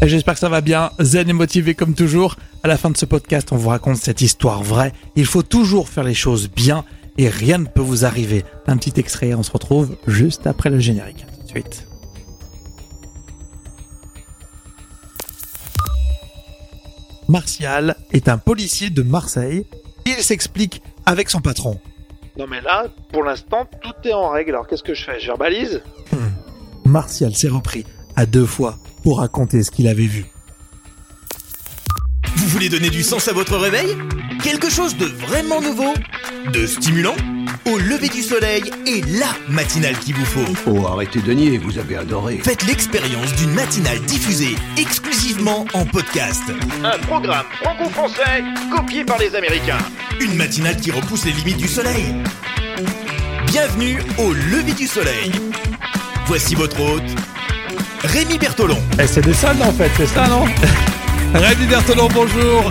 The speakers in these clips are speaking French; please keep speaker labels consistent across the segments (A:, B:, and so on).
A: J'espère que ça va bien, zen et motivé comme toujours. À la fin de ce podcast, on vous raconte cette histoire vraie. Il faut toujours faire les choses bien et rien ne peut vous arriver. Un petit extrait, on se retrouve juste après le générique. Tout de suite. Martial est un policier de Marseille. Il s'explique avec son patron.
B: Non mais là, pour l'instant, tout est en règle. Alors qu'est-ce que je fais? Je verbalise?
A: Martial s'est repris à deux fois pour raconter ce qu'il avait vu.
C: Vous voulez donner du sens à votre réveil? Quelque chose de vraiment nouveau? De stimulant? Au lever du soleil et la matinale qu'il vous faut.
D: Oh, arrêtez de nier, vous avez adoré.
C: Faites l'expérience d'une matinale diffusée exclusivement en podcast.
B: Un programme franco-français copié par les Américains.
C: Une matinale qui repousse les limites du soleil. Bienvenue au lever du soleil. Voici votre hôte, Rémi Bertolon.
A: Eh, c'est de ça, en fait, c'est ça, non Rémi Bertolon, bonjour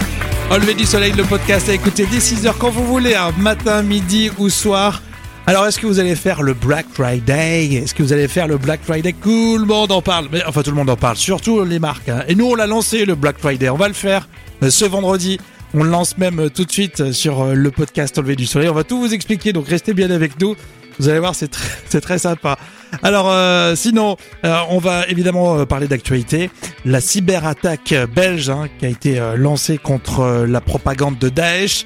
A: Au lever du soleil, le podcast à écouter dès 6h quand vous voulez, un matin, midi ou soir. Alors, est-ce que vous allez faire le Black Friday? Est-ce que vous allez faire le Black Friday? Tout le monde en parle. Mais, enfin, tout le monde en parle, surtout les marques. hein. Et nous, on l'a lancé, le Black Friday. On va le faire euh, ce vendredi. On le lance même euh, tout de suite euh, sur le podcast Au lever du soleil. On va tout vous expliquer, donc restez bien avec nous. Vous allez voir, c'est très, c'est très sympa. Alors, euh, sinon, euh, on va évidemment euh, parler d'actualité. La cyberattaque belge hein, qui a été euh, lancée contre euh, la propagande de Daesh.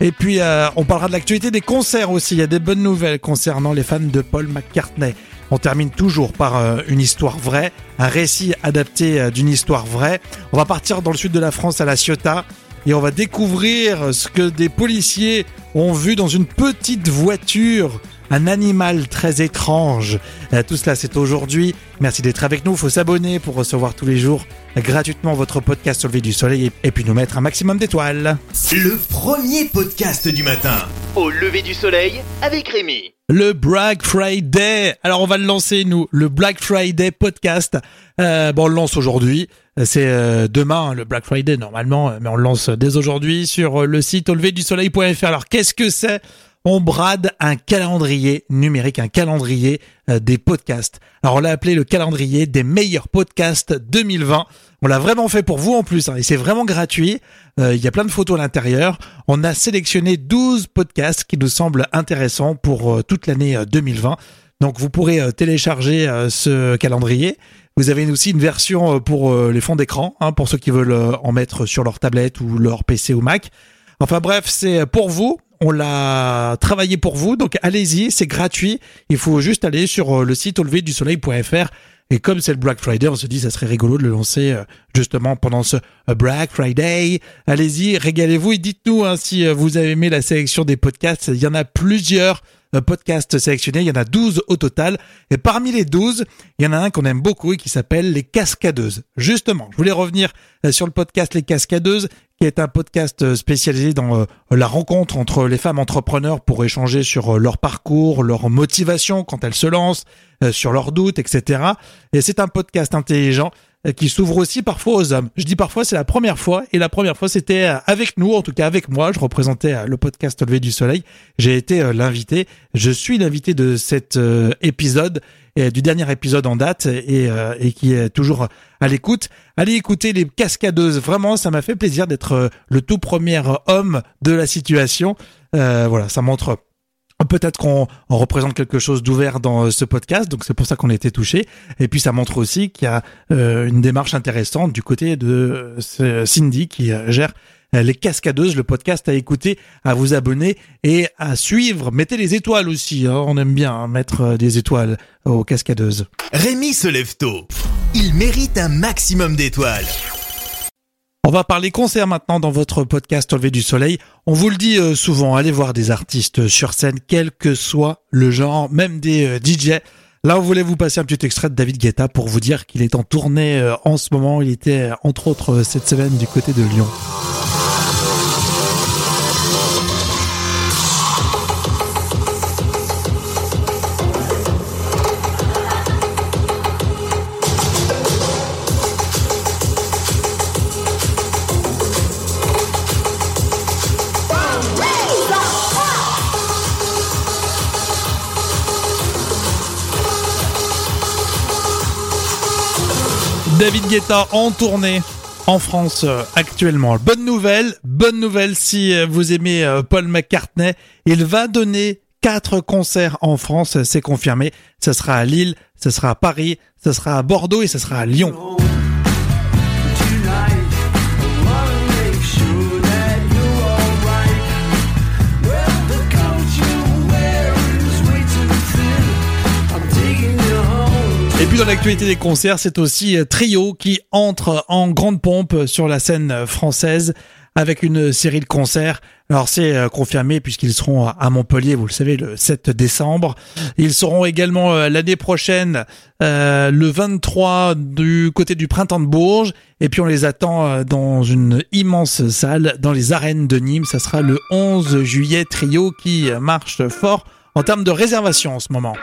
A: Et puis, euh, on parlera de l'actualité des concerts aussi. Il y a des bonnes nouvelles concernant les fans de Paul McCartney. On termine toujours par une histoire vraie, un récit adapté d'une histoire vraie. On va partir dans le sud de la France à La Ciotat et on va découvrir ce que des policiers ont vu dans une petite voiture. Un animal très étrange. Euh, Tout cela, c'est aujourd'hui. Merci d'être avec nous. Il faut s'abonner pour recevoir tous les jours gratuitement votre podcast au lever du soleil et- puis nous mettre un maximum d'étoiles.
C: Le premier podcast du matin.
B: Au lever du soleil avec Rémi.
A: Le Black Friday. Alors on va le lancer nous, le Black Friday podcast. Euh, bon, on le lance aujourd'hui. Euh, C'est euh, demain hein, le Black Friday normalement, mais on le lance dès aujourd'hui sur le site auleverdusoleil.fr. Alors qu'est-ce que c'est? On brade un calendrier numérique, un calendrier euh, des podcasts. Alors on l'a appelé le calendrier des meilleurs podcasts 2020. On l'a vraiment fait pour vous en plus, hein, et c'est vraiment gratuit. Euh, Il y a plein de photos à l'intérieur. On a sélectionné 12 podcasts qui nous semblent intéressants pour euh, toute l'année euh, 2020. Donc vous pourrez télécharger ce calendrier. Vous avez aussi une version pour les fonds d'écran, hein, pour ceux qui veulent en mettre sur leur tablette ou leur PC ou Mac. Enfin bref, c'est pour vous. On l'a travaillé pour vous, donc allez-y, c'est gratuit. Il faut juste aller sur euh, le site auleverdusoleil.fr. Et comme c'est le Black Friday, on se dit ça serait rigolo de le lancer euh, justement pendant ce euh, Black Friday. Allez-y, régalez-vous et dites-nous hein, si vous avez aimé la sélection des podcasts. Il y en a plusieurs podcasts sélectionnés, il y en a 12 au total. Et parmi les 12, il y en a un qu'on aime beaucoup et qui s'appelle Les Cascadeuses. Justement, je voulais revenir euh, sur le podcast Les Cascadeuses, qui est un podcast euh, spécialisé dans euh, la rencontre entre les femmes entrepreneurs pour échanger sur euh, leur parcours, leur motivation quand elles se lancent, euh, sur leurs doutes, etc. Et c'est un podcast intelligent euh, qui s'ouvre aussi parfois aux hommes. Je dis parfois, c'est la première fois, et la première fois, c'était euh, avec nous, en tout cas avec moi. Je représentais euh, le podcast lever du soleil. J'ai été euh, l'invité. Je suis l'invité de cet euh, épisode, du dernier épisode en date, et, euh, qui est toujours à l'écoute. Allez écouter les cascadeuses. Vraiment, ça m'a fait plaisir d'être euh, le tout premier homme de la situation. Euh, voilà, ça montre Peut-être qu'on on représente quelque chose d'ouvert dans euh, ce podcast, donc c'est pour ça qu'on a été touché. Et puis ça montre aussi qu'il y a euh, une démarche intéressante du côté de euh, Cindy qui gère les cascadeuses, le podcast à écouter, à vous abonner et à suivre. Mettez les étoiles aussi, hein, on aime bien hein, mettre des étoiles aux cascadeuses.
C: Rémi se lève tôt. Il mérite un maximum d'étoiles.
A: On va parler concert maintenant dans votre podcast Au lever du soleil. On vous le dit euh, souvent, allez voir des artistes sur scène, quel que soit le genre, même des euh, DJ. Là, on voulait vous passer un petit extrait de David Guetta pour vous dire qu'il est en tournée euh, en ce moment. Il était entre autres cette semaine du côté de Lyon. David Guetta en tournée en France euh, actuellement. Bonne nouvelle, bonne nouvelle si euh, vous aimez euh, Paul McCartney, il va donner quatre concerts en France, c'est confirmé. Ce sera à Lille, ce sera à Paris, ce sera à Bordeaux et ce sera à Lyon. L'actualité des concerts, c'est aussi euh, Trio qui entre en grande pompe sur la scène française avec une série de concerts. Alors c'est euh, confirmé puisqu'ils seront à Montpellier, vous le savez, le 7 décembre. Ils seront également euh, l'année prochaine, le 23 du côté du printemps de Bourges. Et puis on les attend dans une immense salle dans les arènes de Nîmes. Ça sera le 11 juillet. Trio qui marche fort en termes de réservation en ce moment.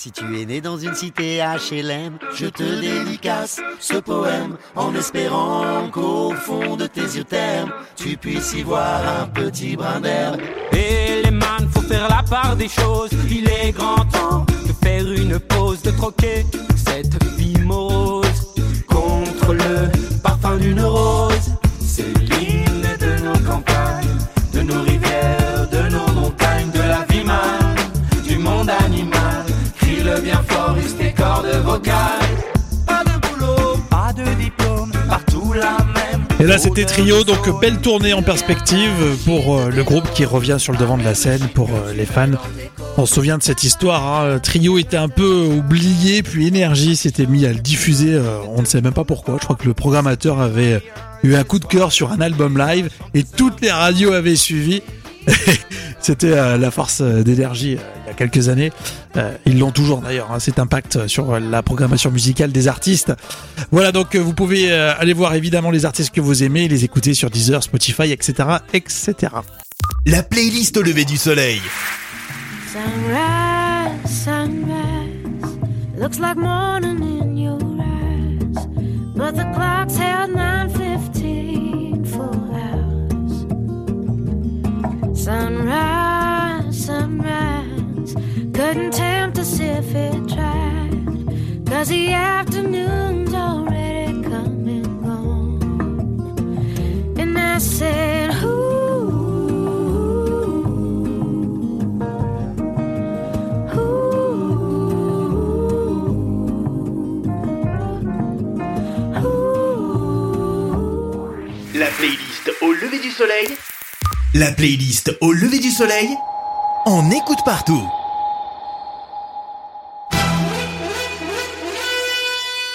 E: Si tu es né dans une cité HLM, je te dédicace ce poème en espérant qu'au fond de tes yeux termes, tu puisses y voir un petit brin d'herbe.
F: Et les man, faut faire la part des choses. Il est grand temps de faire une pause, de troquer cette vie morose contre le parfum d'une rose. C'est l'hymne de nos campagnes, de nos rivières,
A: là, c'était Trio, donc belle tournée en perspective pour euh, le groupe qui revient sur le devant de la scène pour euh, les fans. On se souvient de cette histoire, hein. Trio était un peu oublié, puis Énergie s'était mis à le diffuser, euh, on ne sait même pas pourquoi. Je crois que le programmateur avait eu un coup de cœur sur un album live et toutes les radios avaient suivi. C'était la force d'énergie il y a quelques années. ils l'ont toujours d'ailleurs, hein, cet impact sur la programmation musicale des artistes. Voilà, donc vous pouvez aller voir évidemment les artistes que vous aimez, les écouter sur Deezer, Spotify, etc. etc.
C: La playlist au lever du soleil.
G: Sunrise, sunrise, looks like morning in your eyes, but the clock's held 9:15 Sunrise, sunrise, couldn't tempt us if it tried, cause the afternoon's already come and gone. And I said, Ooh.
C: La playlist au lever du soleil. La playlist au lever du soleil. On écoute partout.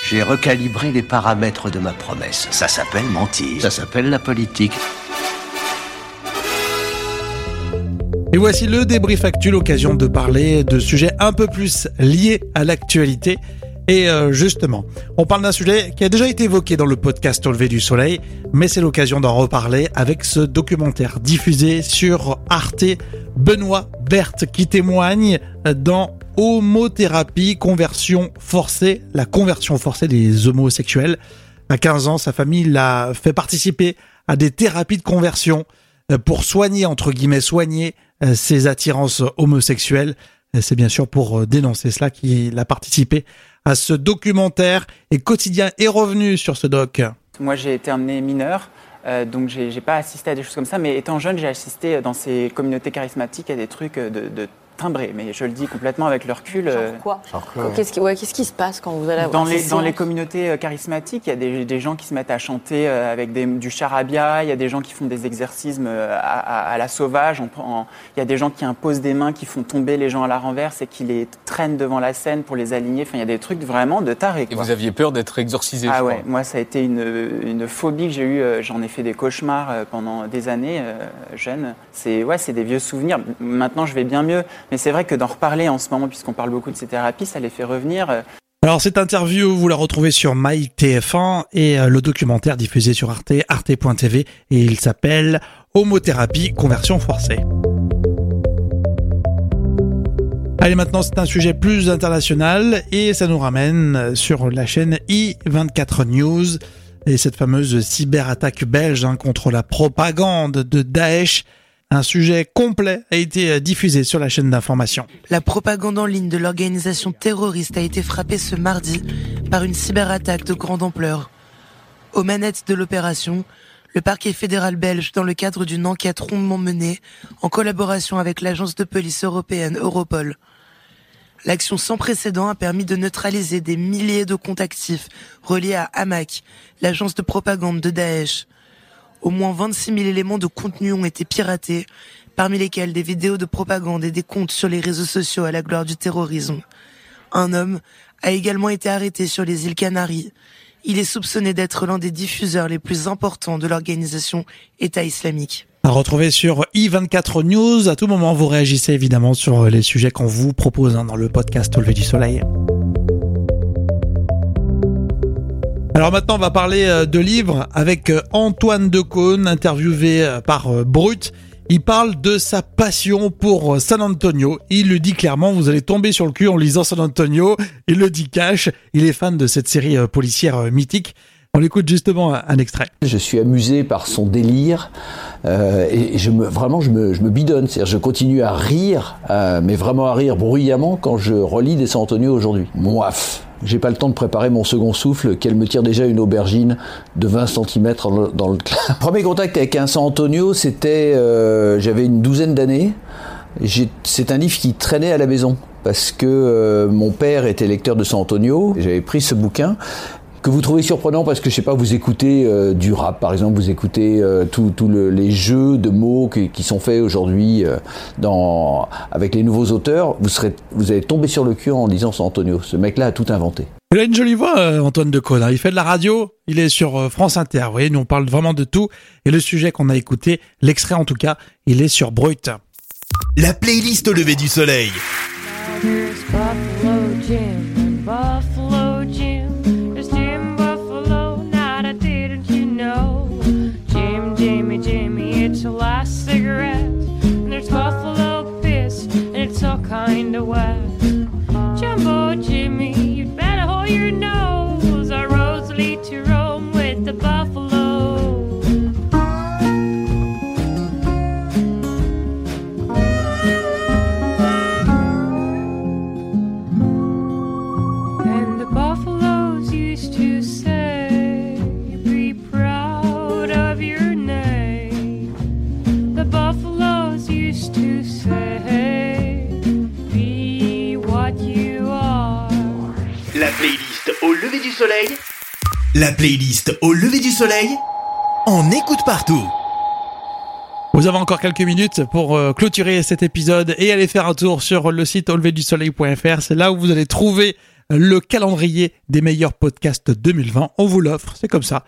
D: J'ai recalibré les paramètres de ma promesse. Ça s'appelle mentir. Ça s'appelle la politique.
A: Et voici le débrief actuel, l'occasion de parler de sujets un peu plus liés à l'actualité. Et euh, justement, on parle d'un sujet qui a déjà été évoqué dans le podcast Au lever du soleil, mais c'est l'occasion d'en reparler avec ce documentaire diffusé sur Arte, Benoît Berthe qui témoigne dans Homothérapie, conversion forcée, la conversion forcée des homosexuels. À 15 ans, sa famille l'a fait participer à des thérapies de conversion euh, pour soigner, entre guillemets, soigner euh, ses attirances homosexuelles. C'est bien sûr pour dénoncer cela qu'il a participé à ce documentaire et Quotidien est revenu sur ce doc.
H: Moi, j'ai été emmené mineur, euh, donc j'ai pas assisté à des choses comme ça, mais étant jeune, j'ai assisté dans ces communautés charismatiques à des trucs de, de timbrés, mais je le dis complètement avec le recul. euh,
I: Genre quoi Qu'est-ce qui, ouais, qu'est-ce qui se passe quand vous allez
H: dans
I: avoir
H: les, dans les communautés euh, charismatiques, il y a des, des gens qui se mettent à chanter euh, avec des- du charabia, il y a des gens qui font des exercices à, à- à la sauvage, on il y a des gens qui imposent des mains, qui font tomber les gens à la renverse et qui les traînent devant la scène pour les aligner. Enfin, il y a des trucs vraiment de tarés.
J: Et vous aviez peur d'être exorcisé,
H: Ah
J: je
H: ouais,
J: crois.
H: moi ça a été une, une phobie que j'ai eue. J'en ai fait des cauchemars pendant des années euh, jeune. C'est ouais, c'est des vieux souvenirs. Maintenant je vais bien mieux, mais c'est vrai que d'en reparler en ce moment, puisqu'on parle beaucoup de ces thérapies, ça les fait revenir. euh,
A: Alors cette interview, vous la retrouvez sur MyTF1 et euh, le documentaire diffusé sur Arte, arte.tv et il s'appelle Homothérapie, conversion forcée. Allez, maintenant, c'est un sujet plus international et ça nous ramène sur la chaîne i24 News et cette fameuse cyberattaque belge hein, contre la propagande de Daesh. Un sujet complet a été euh, diffusé sur la chaîne d'information.
J: La propagande en ligne de l'organisation terroriste a été frappée ce mardi par une cyberattaque de grande ampleur. Aux manettes de l'opération, le parquet fédéral belge, dans le cadre d'une enquête rondement menée, en collaboration avec l'agence de police européenne Europol. L'action sans précédent a permis de neutraliser des milliers de comptes actifs reliés à Hamak, l'agence de propagande de Daesh. Au moins 26 000 éléments de contenu ont été piratés, parmi lesquels des vidéos de propagande et des comptes sur les réseaux sociaux à la gloire du terrorisme. Un homme a également été arrêté sur les îles Canaries. Il est soupçonné d'être l'un des diffuseurs les plus importants de l'organisation État islamique.
A: À retrouver sur i24 News. À tout moment, vous réagissez évidemment sur les sujets qu'on vous propose hein, dans le podcast Au lever du soleil. Alors maintenant, on va parler euh, de livres avec euh, Antoine Decaune, interviewé euh, par Brut. Il parle de sa passion pour San Antonio. Il le dit clairement, vous allez tomber sur le cul en lisant San Antonio. Il le dit cash. Il est fan de cette série policière mythique. On écoute justement un extrait.
K: Je suis amusé par son délire euh, et je me, vraiment je me, je me bidonne. C'est-à-dire je continue à rire, euh, mais vraiment à rire bruyamment quand je relis des San Antonio aujourd'hui. Moif j'ai pas le temps de préparer mon second souffle, qu'elle me tire déjà une aubergine de 20 cm dans le Premier contact avec un San Antonio, c'était, euh, j'avais une douzaine d'années. C'est un livre qui traînait à la maison parce que euh, mon père était lecteur de San Antonio. J'avais pris ce bouquin que vous trouvez surprenant parce que je sais pas, vous écoutez euh, du rap par exemple, vous écoutez euh, tous les jeux de mots qui, sont faits aujourd'hui euh, dans avec les nouveaux auteurs, vous serez, vous allez tomber sur le cul en lisant San Antonio. Ce mec-là a tout inventé.
A: Il a une jolie voix, Antoine de Cône. Il fait de la radio, il est sur France Inter. Vous voyez, nous on parle vraiment de tout. Et le sujet qu'on a écouté, l'extrait en tout cas, il est sur Brut.
C: La playlist au lever du soleil. find a way. Au lever du soleil La playlist au lever du soleil, on écoute partout.
A: Vous avez encore quelques minutes pour euh, clôturer cet épisode et aller faire un tour sur le site auleverdusoleil.fr. C'est là où vous allez trouver le calendrier des meilleurs podcasts 2020. On vous l'offre, c'est comme ça.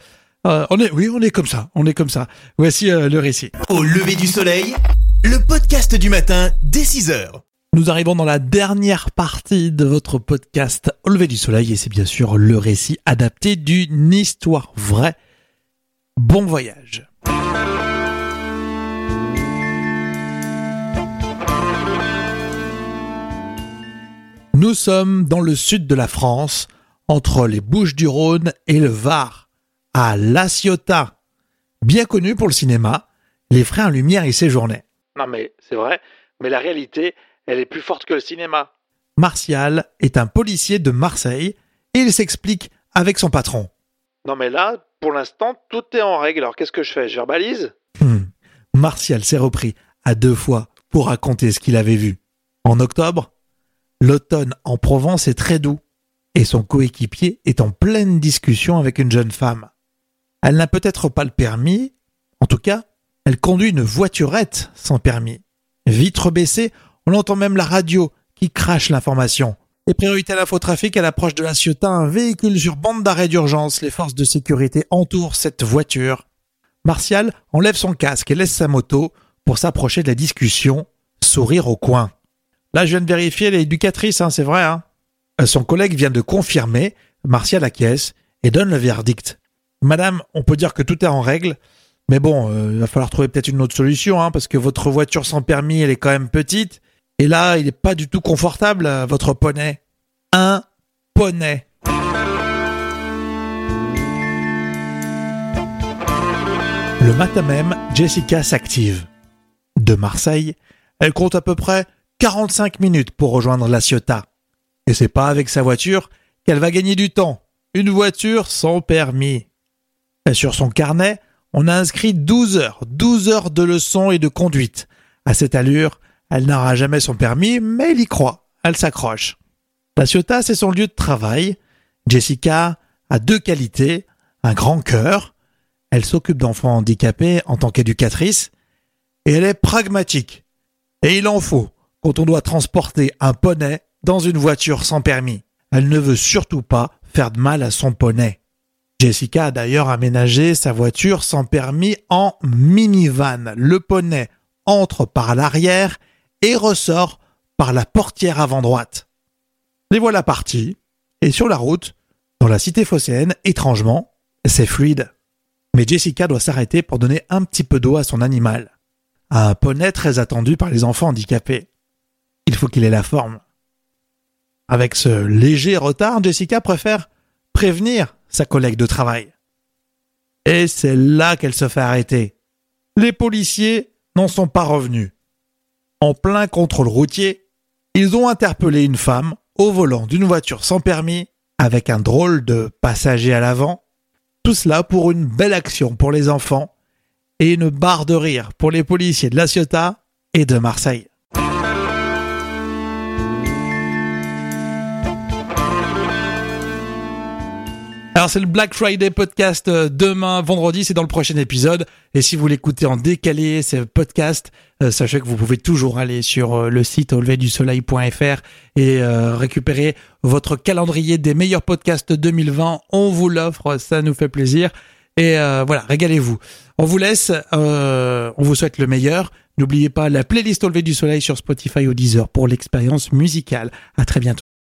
A: Euh, on est, oui, on est comme ça, on est comme ça. Voici euh, le récit.
C: Au lever du soleil, le podcast du matin dès 6 heures.
A: Nous arrivons dans la dernière partie de votre podcast Au lever du soleil et c'est bien sûr le récit adapté d'une histoire vraie. Bon voyage. Nous sommes dans le sud de la France, entre les Bouches du Rhône et le Var, à La Ciotat. Bien connu pour le cinéma, les frères Lumière y séjournaient.
B: Non mais c'est vrai, mais la réalité, elle est plus forte que le cinéma.
A: Martial est un policier de Marseille et il s'explique avec son patron.
B: Non mais là, pour l'instant, tout est en règle. Alors qu'est-ce que je fais? Je verbalise?
A: Hmm. Martial s'est repris à deux fois pour raconter ce qu'il avait vu. En octobre, l'automne en Provence est très doux et son coéquipier est en pleine discussion avec une jeune femme. Elle n'a peut-être pas le permis, en tout cas, elle conduit une voiturette sans permis. Vitre baissée, on entend même la radio qui crache l'information. Les priorités à l'infotrafic à l'approche de la Ciotat, un véhicule sur bande d'arrêt d'urgence. Les forces de sécurité entourent cette voiture. Martial enlève son casque et laisse sa moto pour s'approcher de la discussion, sourire au coin. Là, je viens de vérifier l'éducatrice, hein, c'est vrai. Hein. Euh, son collègue vient de confirmer. Martial acquiesce et donne le verdict. Madame, on peut dire que tout est en règle, mais bon, euh, il va falloir trouver peut-être une autre solution, hein, parce que votre voiture sans permis, elle est quand même petite. Et là, il n'est pas du tout confortable, euh, votre poney. Un poney. Le matin même, Jessica s'active. de Marseille, elle compte à peu près 45 minutes pour rejoindre La Ciotat. Et c'est pas avec sa voiture qu'elle va gagner du temps. Une voiture sans permis. Et sur son carnet, on a inscrit 12 heures, 12 heures de leçons et de conduite. À cette allure, elle n'aura jamais son permis, mais elle y croit. Elle s'accroche. La Ciotat, c'est son lieu de travail. Jessica a deux qualités. Un grand cœur. Elle s'occupe d'enfants handicapés en tant qu'éducatrice. Et elle est pragmatique. Et il en faut quand on doit transporter un poney dans une voiture sans permis. Elle ne veut surtout pas faire de mal à son poney. Jessica a d'ailleurs aménagé sa voiture sans permis en minivan. Le poney entre par l'arrière et ressort par la portière avant droite. Les voilà partis, et sur la route, dans la cité phocéenne, étrangement, c'est fluide. Mais Jessica doit s'arrêter pour donner un petit peu d'eau à son animal. Un poney très attendu par les enfants handicapés. Il faut qu'il ait la forme. Avec ce léger retard, Jessica préfère prévenir sa collègue de travail. Et c'est là qu'elle se fait arrêter. Les policiers n'en sont pas revenus. En plein contrôle routier, ils ont interpellé une femme au volant d'une voiture sans permis avec un drôle de passager à l'avant. Tout cela pour une belle action pour les enfants et une barre de rire pour les policiers de La Ciotat et de Marseille. Alors c'est le Black Friday podcast euh, demain vendredi, c'est dans le prochain épisode. Et si vous l'écoutez en décalé, c'est podcast, euh, sachez que vous pouvez toujours aller sur euh, le site auleverdusoleil.fr et récupérer votre calendrier des meilleurs podcasts 2020. On vous l'offre, ça nous fait plaisir. Et voilà, régalez-vous. On vous laisse, on vous souhaite le meilleur. N'oubliez pas la playlist Au lever du soleil sur Spotify ou Deezer pour l'expérience musicale. À très bientôt.